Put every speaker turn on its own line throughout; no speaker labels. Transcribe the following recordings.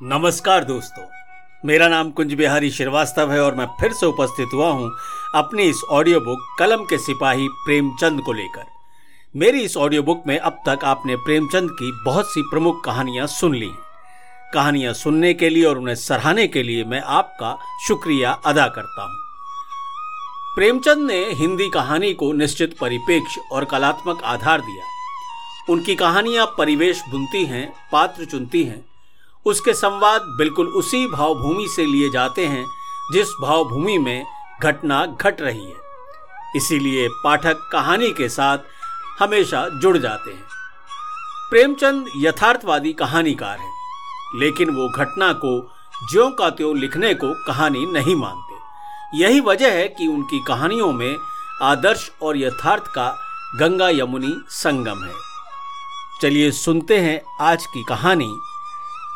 नमस्कार दोस्तों। मेरा नाम कुंज बिहारी श्रीवास्तव है और मैं फिर से उपस्थित हुआ हूँ अपनी इस ऑडियो बुक कलम के सिपाही प्रेमचंद को लेकर। मेरी इस ऑडियो बुक में अब तक आपने प्रेमचंद की बहुत सी प्रमुख कहानियाँ सुन ली। कहानियाँ सुनने के लिए और उन्हें सराहने के लिए मैं आपका शुक्रिया अदा करता हूँ। प्रेमचंद ने हिंदी कहानी को निश्चित परिपेक्ष और कलात्मक आधार दिया। उनकी कहानियाँ परिवेश बुनती हैं, पात्र चुनती हैं उसके संवाद बिल्कुल उसी भावभूमि से लिए जाते हैं, जिस भावभूमि में घटना घट रही है। इसीलिए पाठक कहानी के साथ हमेशा जुड़ जाते हैं। प्रेमचंद यथार्थवादी कहानीकार हैं, लेकिन वो घटना को ज्यो का त्यों लिखने को कहानी नहीं मानते। यही वजह है कि उनकी कहानियों में आदर्श और यथार्थ का गंगा यमुनी संगम है। चलिए सुनते हैं आज की कहानी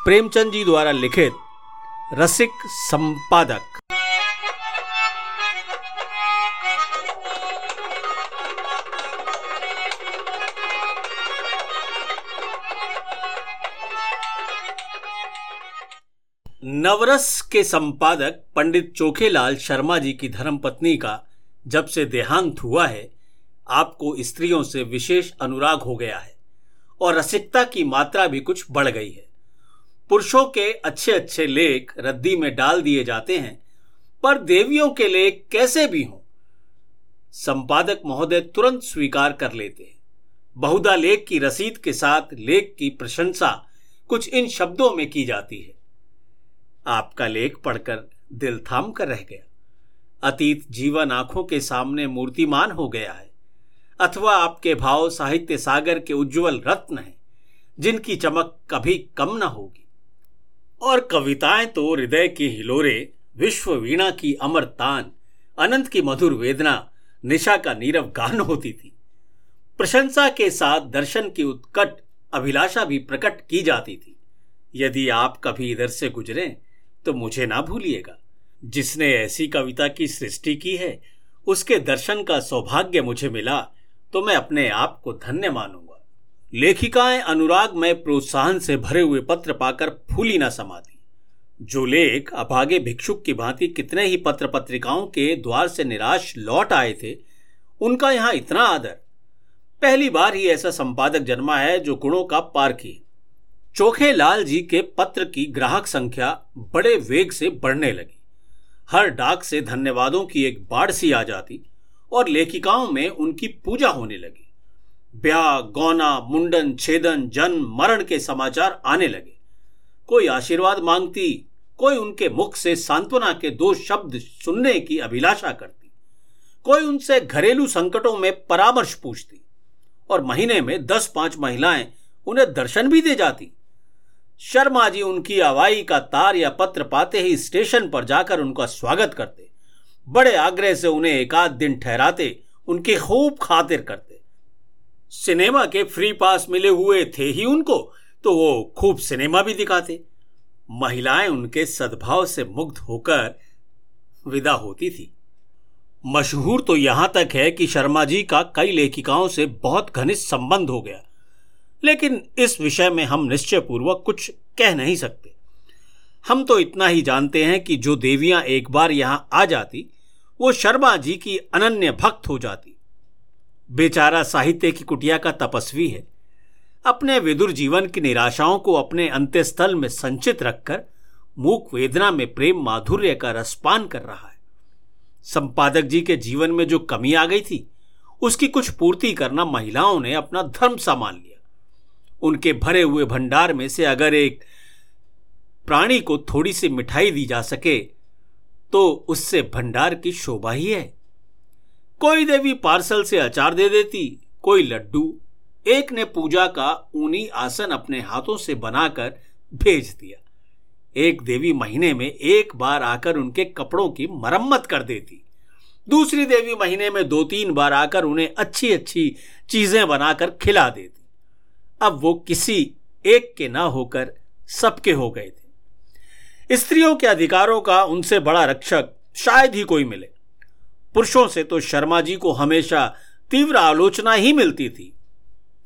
प्रेमचंद जी द्वारा लिखित रसिक संपादक। नवरस के संपादक पंडित चोखेलाल शर्मा जी की धर्मपत्नी का जब से देहांत हुआ है, आपको स्त्रियों से विशेष अनुराग हो गया है और रसिकता की मात्रा भी कुछ बढ़ गई है। पुरुषों के अच्छे अच्छे लेख रद्दी में डाल दिए जाते हैं, पर देवियों के लेख कैसे भी हों, संपादक महोदय तुरंत स्वीकार कर लेते हैं। बहुधा लेख की रसीद के साथ लेख की प्रशंसा कुछ इन शब्दों में की जाती है। आपका लेख पढ़कर दिल थाम कर रह गया। अतीत जीवन आँखों के सामने मूर्तिमान हो गया है, अथवा आपके भाव साहित्य सागर के उज्जवल रत्न हैं, जिनकी चमक कभी कम न होगी। और कविताएँ तो हृदय के हिलोरे, विश्व वीणा की अमर तान, अनंत की मधुर वेदना, निशा का नीरव गान होती थी। प्रशंसा के साथ दर्शन की उत्कट अभिलाषा भी प्रकट की जाती थी। यदि आप कभी इधर से गुजरे तो मुझे ना भूलिएगा। जिसने ऐसी कविता की सृष्टि की है, उसके दर्शन का सौभाग्य मुझे मिला तो मैं अपने आप को धन्य मानूँगा। लेखिकाएँ अनुराग में प्रोत्साहन से भरे हुए पत्र पाकर फूली न समाती। जो लेख अभागे भिक्षुक की भांति कितने ही पत्र पत्रिकाओं के द्वार से निराश लौट आए थे, उनका यहाँ इतना आदर। पहली बार ही ऐसा संपादक जन्मा है जो गुणों का पार की चोखे लाल जी के पत्र की ग्राहक संख्या बड़े वेग से बढ़ने लगी। हर डाक से धन्यवादों की एक बाढ़ सी आ जाती और लेखिकाओं में उनकी पूजा होने लगी। ब्याह, गौना, मुंडन, छेदन, जन्म, मरण के समाचार आने लगे। कोई आशीर्वाद मांगती, कोई उनके मुख से सांत्वना के दो शब्द सुनने की अभिलाषा करती। कोई उनसे घरेलू संकटों में परामर्श पूछती और महीने में दस पाँच महिलाएँ उन्हें दर्शन भी दे जाती। शर्मा जी उनकी आवाई का तार या पत्र पाते ही स्टेशन पर जाकर उनका स्वागत करते। बड़े आग्रह से उन्हें एकाध दिन ठहराते, उनकी खूब खातिर करते। सिनेमा के फ्री पास मिले हुए थे ही उनको तो वो खूब सिनेमा भी दिखाते। महिलाएँ उनके सद्भाव से मुग्ध होकर विदा होती थी। मशहूर तो यहाँ तक है कि शर्मा जी का कई लेखिकाओं से बहुत घनिष्ठ संबंध हो गया, लेकिन इस विषय में हम निश्चय पूर्वक कुछ कह नहीं सकते। हम तो इतना ही जानते हैं कि जो देवियाँ एक बार यहाँ आ जाती, वो शर्मा जी की अनन्य भक्त हो जाती। बेचारा साहित्य की कुटिया का तपस्वी है। अपने विदुर जीवन की निराशाओं को अपने अंत्यस्थल में संचित रखकर मूक वेदना में प्रेम माधुर्य का रसपान कर रहा है। संपादक जी के जीवन में जो कमी आ गई थी, उसकी कुछ पूर्ति करना महिलाओं ने अपना धर्म सामान लिया। उनके भरे हुए भंडार में से अगर एक प्राणी को थोड़ी सी मिठाई दी जा सके तो उससे भंडार की शोभा ही है। कोई देवी पार्सल से अचार दे देती, कोई लड्डू। एक ने पूजा का ऊनी आसन अपने हाथों से बनाकर भेज दिया। एक देवी महीने में एक बार आकर उनके कपड़ों की मरम्मत कर देती। दूसरी देवी महीने में दो तीन बार आकर उन्हें अच्छी अच्छी चीज़ें बनाकर खिला देती। अब वो किसी एक के ना होकर सबके हो गए थे। स्त्रियों के अधिकारों का उनसे बड़ा रक्षक शायद ही कोई मिले। पुरुषों से तो शर्मा जी को हमेशा तीव्र आलोचना ही मिलती थी।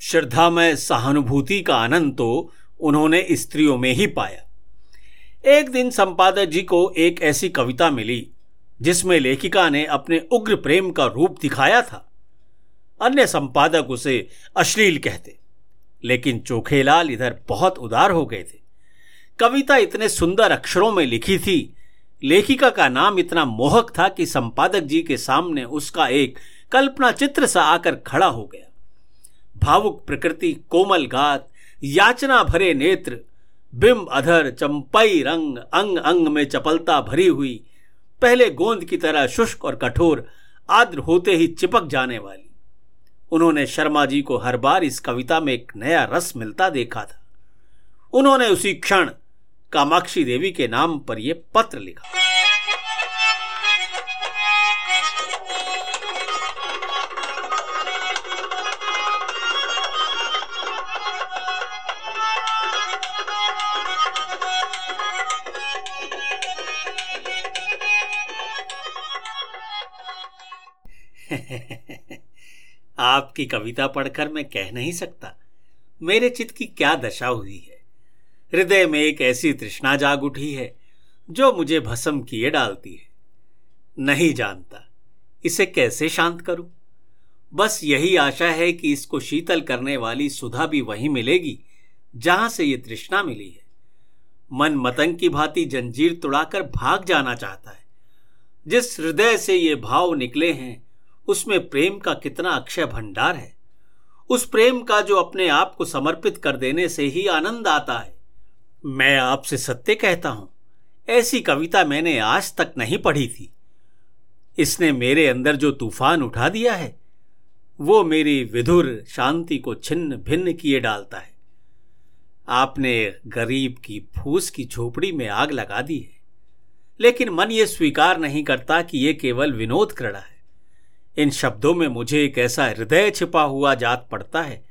श्रद्धा में सहानुभूति का आनंद तो उन्होंने स्त्रियों में ही पाया। एक दिन संपादक जी को एक ऐसी कविता मिली, जिसमें लेखिका ने अपने उग्र प्रेम का रूप दिखाया था। अन्य संपादक उसे अश्लील कहते, लेकिन चोखेलाल इधर बहुत उदार हो गए थे। कविता इतने सुंदर अक्षरों में लिखी थी लेखिका का नाम इतना मोहक था कि संपादक जी के सामने उसका एक कल्पना चित्र सा आकर खड़ा हो गया। भावुक प्रकृति, कोमल गात, याचना भरे नेत्र, बिंब, अधर, चंपई रंग, अंग अंग में चपलता भरी हुई, पहले गोंद की तरह शुष्क और कठोर आद्र होते ही चिपक जाने वाली। उन्होंने शर्मा जी को हर बार इस कविता में एक नया रस मिलता देखा था। उन्होंने उसी क्षण कामाक्षी देवी के नाम पर यह पत्र लिखा। आपकी कविता पढ़कर मैं कह नहीं सकता। मेरे चित्त की क्या दशा हुई है? हृदय में एक ऐसी तृष्णा जाग उठी है, जो मुझे भस्म किए डालती है। नहीं जानता, इसे कैसे शांत करूँ? बस यही आशा है कि इसको शीतल करने वाली सुधा भी वहीं मिलेगी, जहाँ से ये तृष्णा मिली है। मन मतंग की भांति जंजीर तुड़ाकर भाग जाना चाहता है। जिस हृदय से ये भाव निकले हैं, उसमें प्रेम का कितना अक्षय भंडार है। उस प्रेम का जो अपने आप को समर्पित कर देने से ही आनंद आता है। मैं आपसे सत्य कहता हूँ, ऐसी कविता मैंने आज तक नहीं पढ़ी थी। इसने मेरे अंदर जो तूफ़ान उठा दिया है, वो मेरी विधुर शांति को छिन्न भिन्न किए डालता है। आपने गरीब की फूस की झोपड़ी में आग लगा दी है, लेकिन मन ये स्वीकार नहीं करता कि यह केवल विनोद क्रीड़ा है। इन शब्दों में मुझे एक ऐसा हृदय छिपा हुआ जात पड़ता है,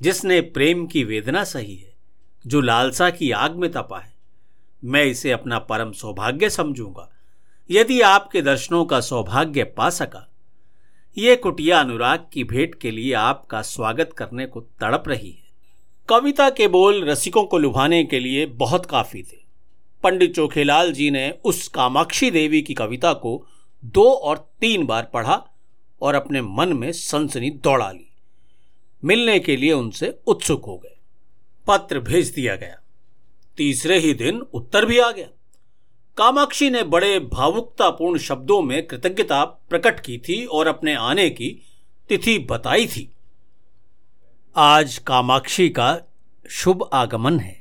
जिसने प्रेम की वेदना सही है। जो लालसा की आग में तपा है, मैं इसे अपना परम सौभाग्य समझूँगा। यदि आपके दर्शनों का सौभाग्य पा सका, ये कुटिया अनुराग की भेंट के लिए आपका स्वागत करने को तड़प रही है। कविता के बोल रसिकों को लुभाने के लिए बहुत काफ़ी थे। पंडित चोखेलाल जी ने उस कामाक्षी देवी की कविता को दो और तीन बार पढ़ा और अपने मन में सनसनी दौड़ा ली। मिलने के लिए उनसे उत्सुक हो गए। पत्र भेज दिया गया। तीसरे ही दिन उत्तर भी आ गया। कामाक्षी ने बड़े भावुकतापूर्ण शब्दों में कृतज्ञता प्रकट की थी और अपने आने की तिथि बताई थी। आज कामाक्षी का शुभ आगमन है।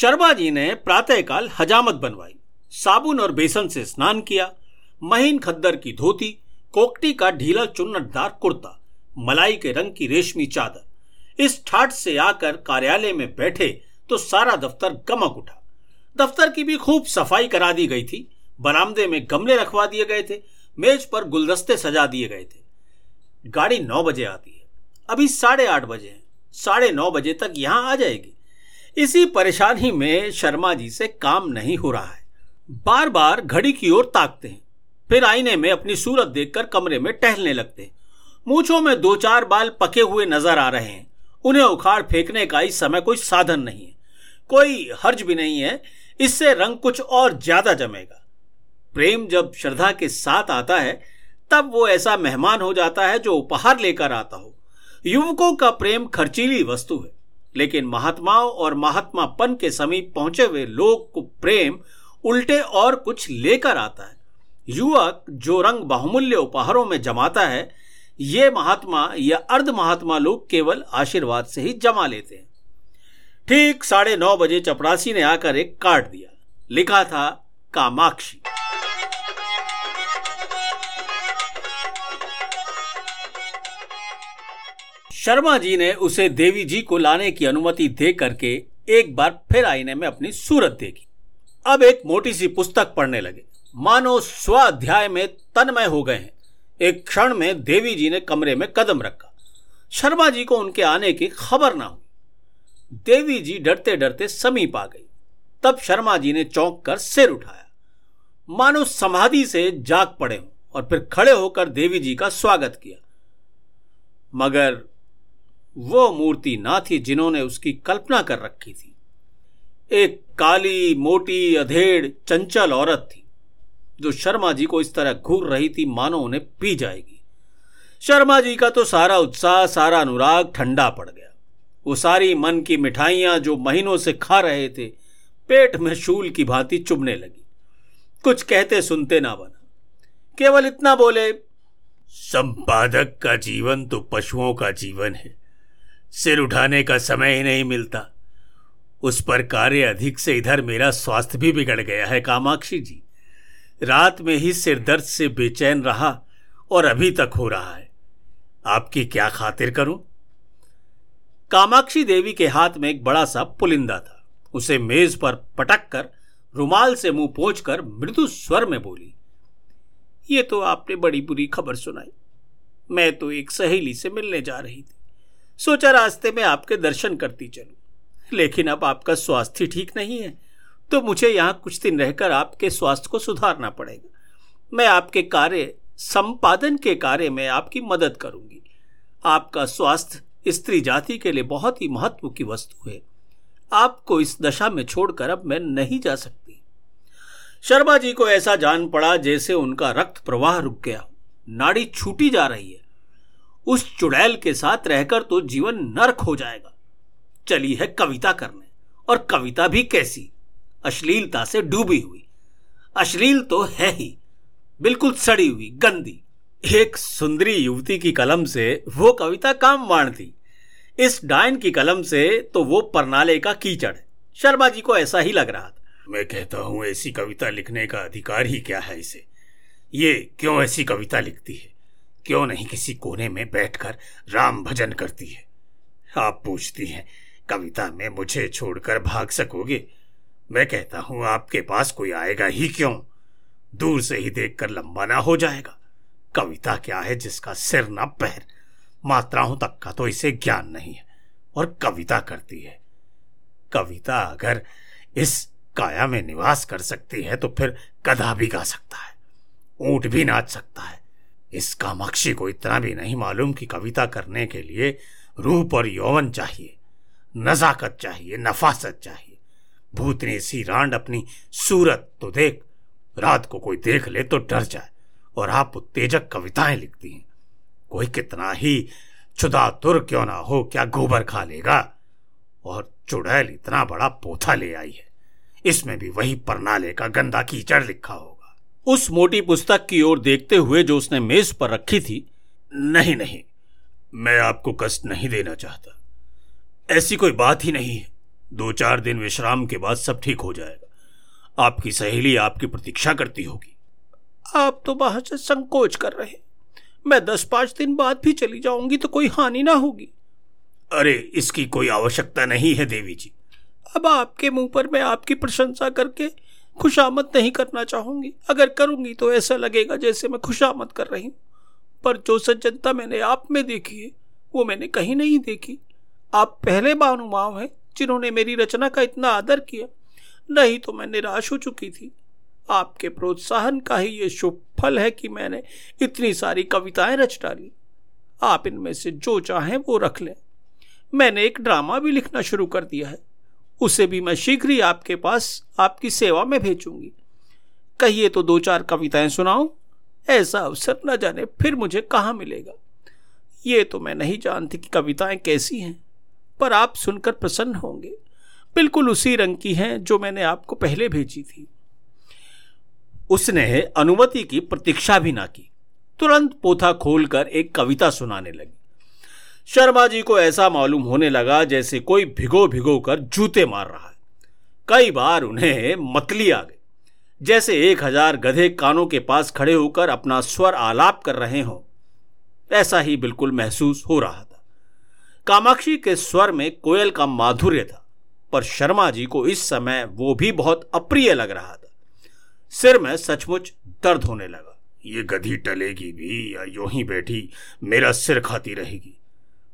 शर्मा जी ने प्रातःकाल हजामत बनवाई, साबुन और बेसन से स्नान किया, महीन खद्दर की धोती, कोकटी का ढीला चुन्नटदार कुर्ता, मलाई के रंग की रेशमी चादर। इस ठाट से आकर कार्यालय में बैठे तो सारा दफ्तर गमक उठा। दफ्तर की भी खूब सफ़ाई करा दी गई थी। बरामदे में गमले रखवा दिए गए थे, मेज पर गुलदस्ते सजा दिए गए थे। गाड़ी नौ बजे आती है। अभी साढ़े आठ बजे हैं। साढ़े नौ बजे तक यहाँ आ जाएगी। इसी परेशानी में शर्मा जी से काम नहीं हो रहा है। बार बार घड़ी की ओर ताकते हैं। फिर आईने में अपनी सूरत देखकर कमरे में टहलने लगते हैं। मूछों में दो चार बाल पके हुए नज़र आ रहे हैं। उन्हें उखाड़ फेंकने का इस समय कोई साधन नहीं है। कोई हर्ज भी नहीं है। इससे रंग कुछ और ज़्यादा जमेगा। प्रेम जब श्रद्धा के साथ आता है, तब वो ऐसा मेहमान हो जाता है जो उपहार लेकर आता हो। युवकों का प्रेम खर्चीली वस्तु है। लेकिन महात्माओं और महात्मापन के समीप पहुँचे हुए लोग को प्रेम उल्टे और कुछ लेकर आता है। युवक जो रंग बहुमूल्य उपहारों में जमाता है, ये महात्मा या अर्ध महात्मा लोग केवल आशीर्वाद से ही जमा लेते हैं। ठीक साढ़े नौ बजे चपरासी ने आकर एक कार्ड दिया। लिखा था, कामाक्षी। शर्मा जी ने उसे देवी जी को लाने की अनुमति दे करके एक बार फिर आईने में अपनी सूरत देखी। अब एक मोटी सी पुस्तक पढ़ने लगे। मानो स्वाध्याय में तन्मय हो गए हैं। एक क्षण में देवी जी ने कमरे में कदम रखा। शर्मा जी को उनके आने की खबर ना हुई। देवी जी डरते डरते समीप आ गई। तब शर्मा जी ने चौंक कर सिर उठाया। मानो समाधि से जाग पड़े हों और फिर खड़े होकर देवी जी का स्वागत किया। मगर वो मूर्ति ना थी जिन्होंने उसकी कल्पना कर रखी थी। एक काली, मोटी, अधेड़, चंचल औरत थी, जो शर्मा जी को इस तरह घूर रही थी, मानो उन्हें पी जाएगी। शर्मा जी का तो सारा उत्साह, सारा अनुराग ठंडा पड़ गया। वो सारी मन की मिठाइयाँ जो महीनों से खा रहे थे, पेट में शूल की भांति चुभने लगी। कुछ कहते सुनते ना बना। केवल इतना बोले,
संपादक का जीवन तो पशुओं का जीवन है। सिर उठाने का समय ही नहीं मिलता। उस पर कार्य अधिक से इधर मेरा स्वास्थ्य भी बिगड़ गया है, कामाक्षी जी। रात में ही सिर दर्द से बेचैन रहा और अभी तक हो रहा है। आपकी क्या खातिर करूँ?
कामाक्षी देवी के हाथ में एक बड़ा सा पुलिंदा था। उसे मेज पर पटक कर रुमाल से मुँह पोंछ कर मृदु स्वर में बोली, ये तो आपने बड़ी बुरी खबर सुनाई। मैं तो एक सहेली से मिलने जा रही थी। सोचा रास्ते में आपके दर्शन करती चलूँ। लेकिन अब आपका स्वास्थ्य ठीक नहीं है तो मुझे यहाँ कुछ दिन रहकर आपके स्वास्थ्य को सुधारना पड़ेगा। मैं आपके कार्य, संपादन के कार्य में आपकी मदद करूँगी। आपका स्वास्थ्य स्त्री जाति के लिए बहुत ही महत्व की वस्तु है। आपको इस दशा में छोड़कर अब मैं नहीं जा सकती। शर्मा जी को ऐसा जान पड़ा जैसे उनका रक्त प्रवाह रुक गया। नाड़ी छूटी जा रही है। उस चुड़ैल के साथ रहकर तो जीवन नरक हो जाएगा। चली है कविता करने, और कविता भी कैसी? अश्लीलता से डूबी हुई। अश्लील तो है ही, बिल्कुल सड़ी हुई, गंदी। एक सुंदरी युवती की कलम से वो कविता काम वाण थी इस डायन की कलम से तो वो परनाले का कीचड़ शर्मा जी को ऐसा ही लग रहा था।
मैं कहता हूँ, ऐसी कविता लिखने का अधिकार ही क्या है इसे? ये क्यों ऐसी कविता लिखती है? क्यों नहीं किसी कोने में बैठकर राम भजन करती है? आप पूछती हैं, कविता में मुझे छोड़कर भाग सकोगे? मैं कहता हूँ, आपके पास कोई आएगा ही क्यों? दूर से ही देखकर लंबा ना हो जाएगा। कविता क्या है जिसका सिर ना पैर मात्राओं तक का तो इसे ज्ञान नहीं है, और कविता करती है। कविता अगर इस काया में निवास कर सकती है तो फिर गधा भी गा सकता है, ऊँट भी नाच सकता है। इस कामाक्षी को इतना भी नहीं मालूम कि कविता करने के लिए रूप और यौवन चाहिए, नजाकत चाहिए, नफासत चाहिए। भूतनी सी रांड अपनी सूरत तो देख, रात को कोई देख ले तो डर जाए, और आप उत्तेजक कविताएँ लिखती हैं। कोई कितना ही छुदा तुर क्यों ना हो, क्या गोबर खा लेगा? और चुड़ैल इतना बड़ा पोथा ले आई है। इसमें भी वही परनाले का गंदा कीचड़ लिखा होगा।
उस मोटी पुस्तक की ओर देखते हुए जो उसने मेज पर रखी थी,
नहीं नहीं, मैं आपको कष्ट नहीं देना चाहता। ऐसी कोई बात ही नहीं है। दो चार दिन विश्राम के बाद सब ठीक हो जाएगा। आपकी सहेली आपकी प्रतीक्षा करती होगी।
आप तो बाहर से संकोच कर रहे मैं दस पाँच दिन बाद भी चली जाऊँगी तो कोई हानि ना होगी।
अरे, इसकी कोई आवश्यकता नहीं है, देवी जी।
अब आपके मुँह पर मैं आपकी प्रशंसा करके खुशामद नहीं करना चाहूँगी। अगर करूँगी तो ऐसा लगेगा जैसे मैं खुशामद कर रही हूँ। पर जो सज्जनता मैंने आप में देखी है, वो मैंने कहीं नहीं देखी। आप पहले बानुमाव हैं जिन्होंने मेरी रचना का इतना आदर किया। नहीं तो मैं निराश हो चुकी थी। आपके प्रोत्साहन का ही ये शुभ फल है कि मैंने इतनी सारी कविताएँ रच डाली। आप इनमें से जो चाहें वो रख लें। मैंने एक ड्रामा भी लिखना शुरू कर दिया है। उसे भी मैं शीघ्र ही आपके पास आपकी सेवा में भेजूँगी। कहिए तो दो चार कविताएँ सुनाऊं। ऐसा अवसर न जाने फिर मुझे कहाँ मिलेगा। ये तो मैं नहीं जानती कि कविताएँ कैसी हैं, पर आप सुनकर प्रसन्न होंगे। बिल्कुल उसी रंग की हैं जो मैंने आपको पहले भेजी थी। उसने अनुमति की, प्रतीक्षा भी ना की। तुरंत पोथा खोलकर एक कविता सुनाने लगी। शर्मा जी को ऐसा मालूम होने लगा जैसे कोई भिगो भिगो कर जूते मार रहा है। कई बार उन्हें मतली आ गई। जैसे एक हज़ार गधे कानों के पास खड़े होकर अपना स्वर आलाप कर रहे हों, ऐसा ही बिल्कुल महसूस हो रहा था। कामाक्षी के स्वर में कोयल का माधुर्य था, पर शर्मा जी को इस समय वो भी बहुत अप्रिय लग रहा था। सिर में सचमुच दर्द होने लगा।
ये गधी टलेगी भी या यूँ ही बैठी, मेरा सिर खाती रहेगी।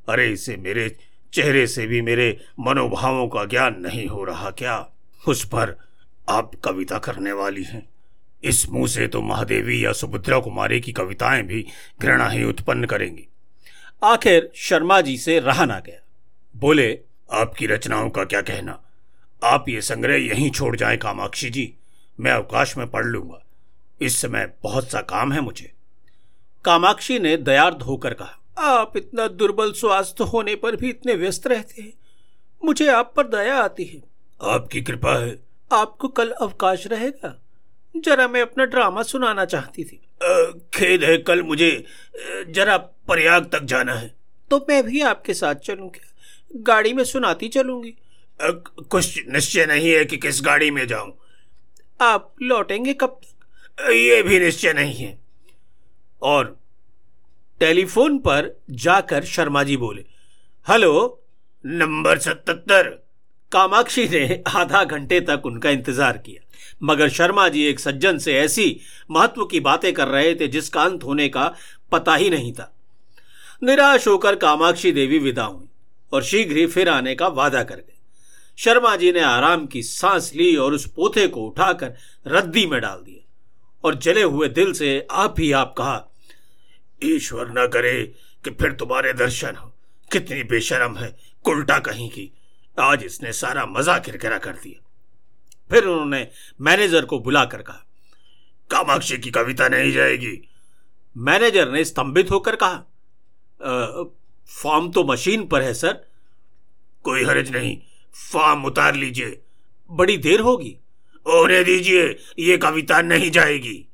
अरे, इसे मेरे चेहरे से भी मेरे मनोभावों का ज्ञान नहीं हो रहा क्या? उस पर आप कविता करने वाली हैं। इस मुँह से तो महादेवी या सुभद्रा कुमारी की कविताएँ भी घृणा ही उत्पन्न करेंगी।
आखिर शर्मा जी से रहा ना गया। बोले,
आपकी रचनाओं का क्या कहना? आप ये संग्रह यहीं छोड़ जाएँ, कामाक्षी जी। मैं अवकाश में पढ़ लूँगा। इस समय बहुत सा काम है मुझे।
कामाक्षी ने दयार्द होकर कहा आप इतना दुर्बल स्वास्थ्य होने पर भी इतने व्यस्त रहते हैं। मुझे आप पर दया आती है।
आपकी कृपा है।
आपको कल अवकाश रहेगा। जरा मैं अपना ड्रामा सुनाना चाहती थी।
खेद है कल मुझे जरा प्रयाग तक जाना है।
तो मैं भी आपके साथ चलूँगी गाड़ी में सुनाती चलूँगी।
कुछ निश्चय नहीं है कि किस गाड़ी में जाऊँ।
आप लौटेंगे कब
तक? ये भी निश्चय नहीं है।
और टेलीफोन पर जाकर शर्मा जी बोले, हेलो,
नंबर सतहत्तर।
कामाक्षी ने आधा घंटे तक उनका इंतज़ार किया, मगर शर्मा जी एक सज्जन से ऐसी महत्व की बातें कर रहे थे जिसका अंत होने का पता ही नहीं था। निराश होकर कामाक्षी देवी विदा हुई और शीघ्र ही फिर आने का वादा कर गए। शर्मा जी ने आराम की सांस ली और उस पोथे को उठाकर रद्दी में डाल दिया और जले हुए दिल से आप ही आप कहा
ईश्वर न करे कि फिर तुम्हारे दर्शन हो। कितनी बेशरम है उल्टा कहीं की। आज इसने सारा मज़ा किरकिरा कर दिया।
फिर उन्होंने मैनेजर को बुलाकर कहा,
कामाक्षी की कविता नहीं जाएगी।
मैनेजर ने स्तंभित होकर कहा फॉर्म तो मशीन पर है, सर।
कोई हर्ज नहीं, फॉर्म उतार लीजिए।
बड़ी देर होगी।
होने दीजिए, ये कविता नहीं जाएगी।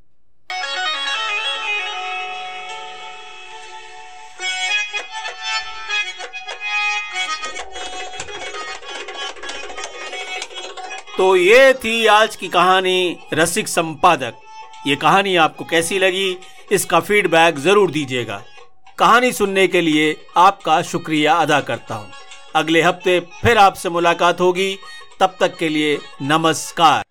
तो ये थी आज की कहानी रसिक संपादक। ये कहानी आपको कैसी लगी, इसका फीडबैक ज़रूर दीजिएगा। कहानी सुनने के लिए आपका शुक्रिया अदा करता हूँ। अगले हफ़्ते फिर आपसे मुलाकात होगी। तब तक के लिए नमस्कार।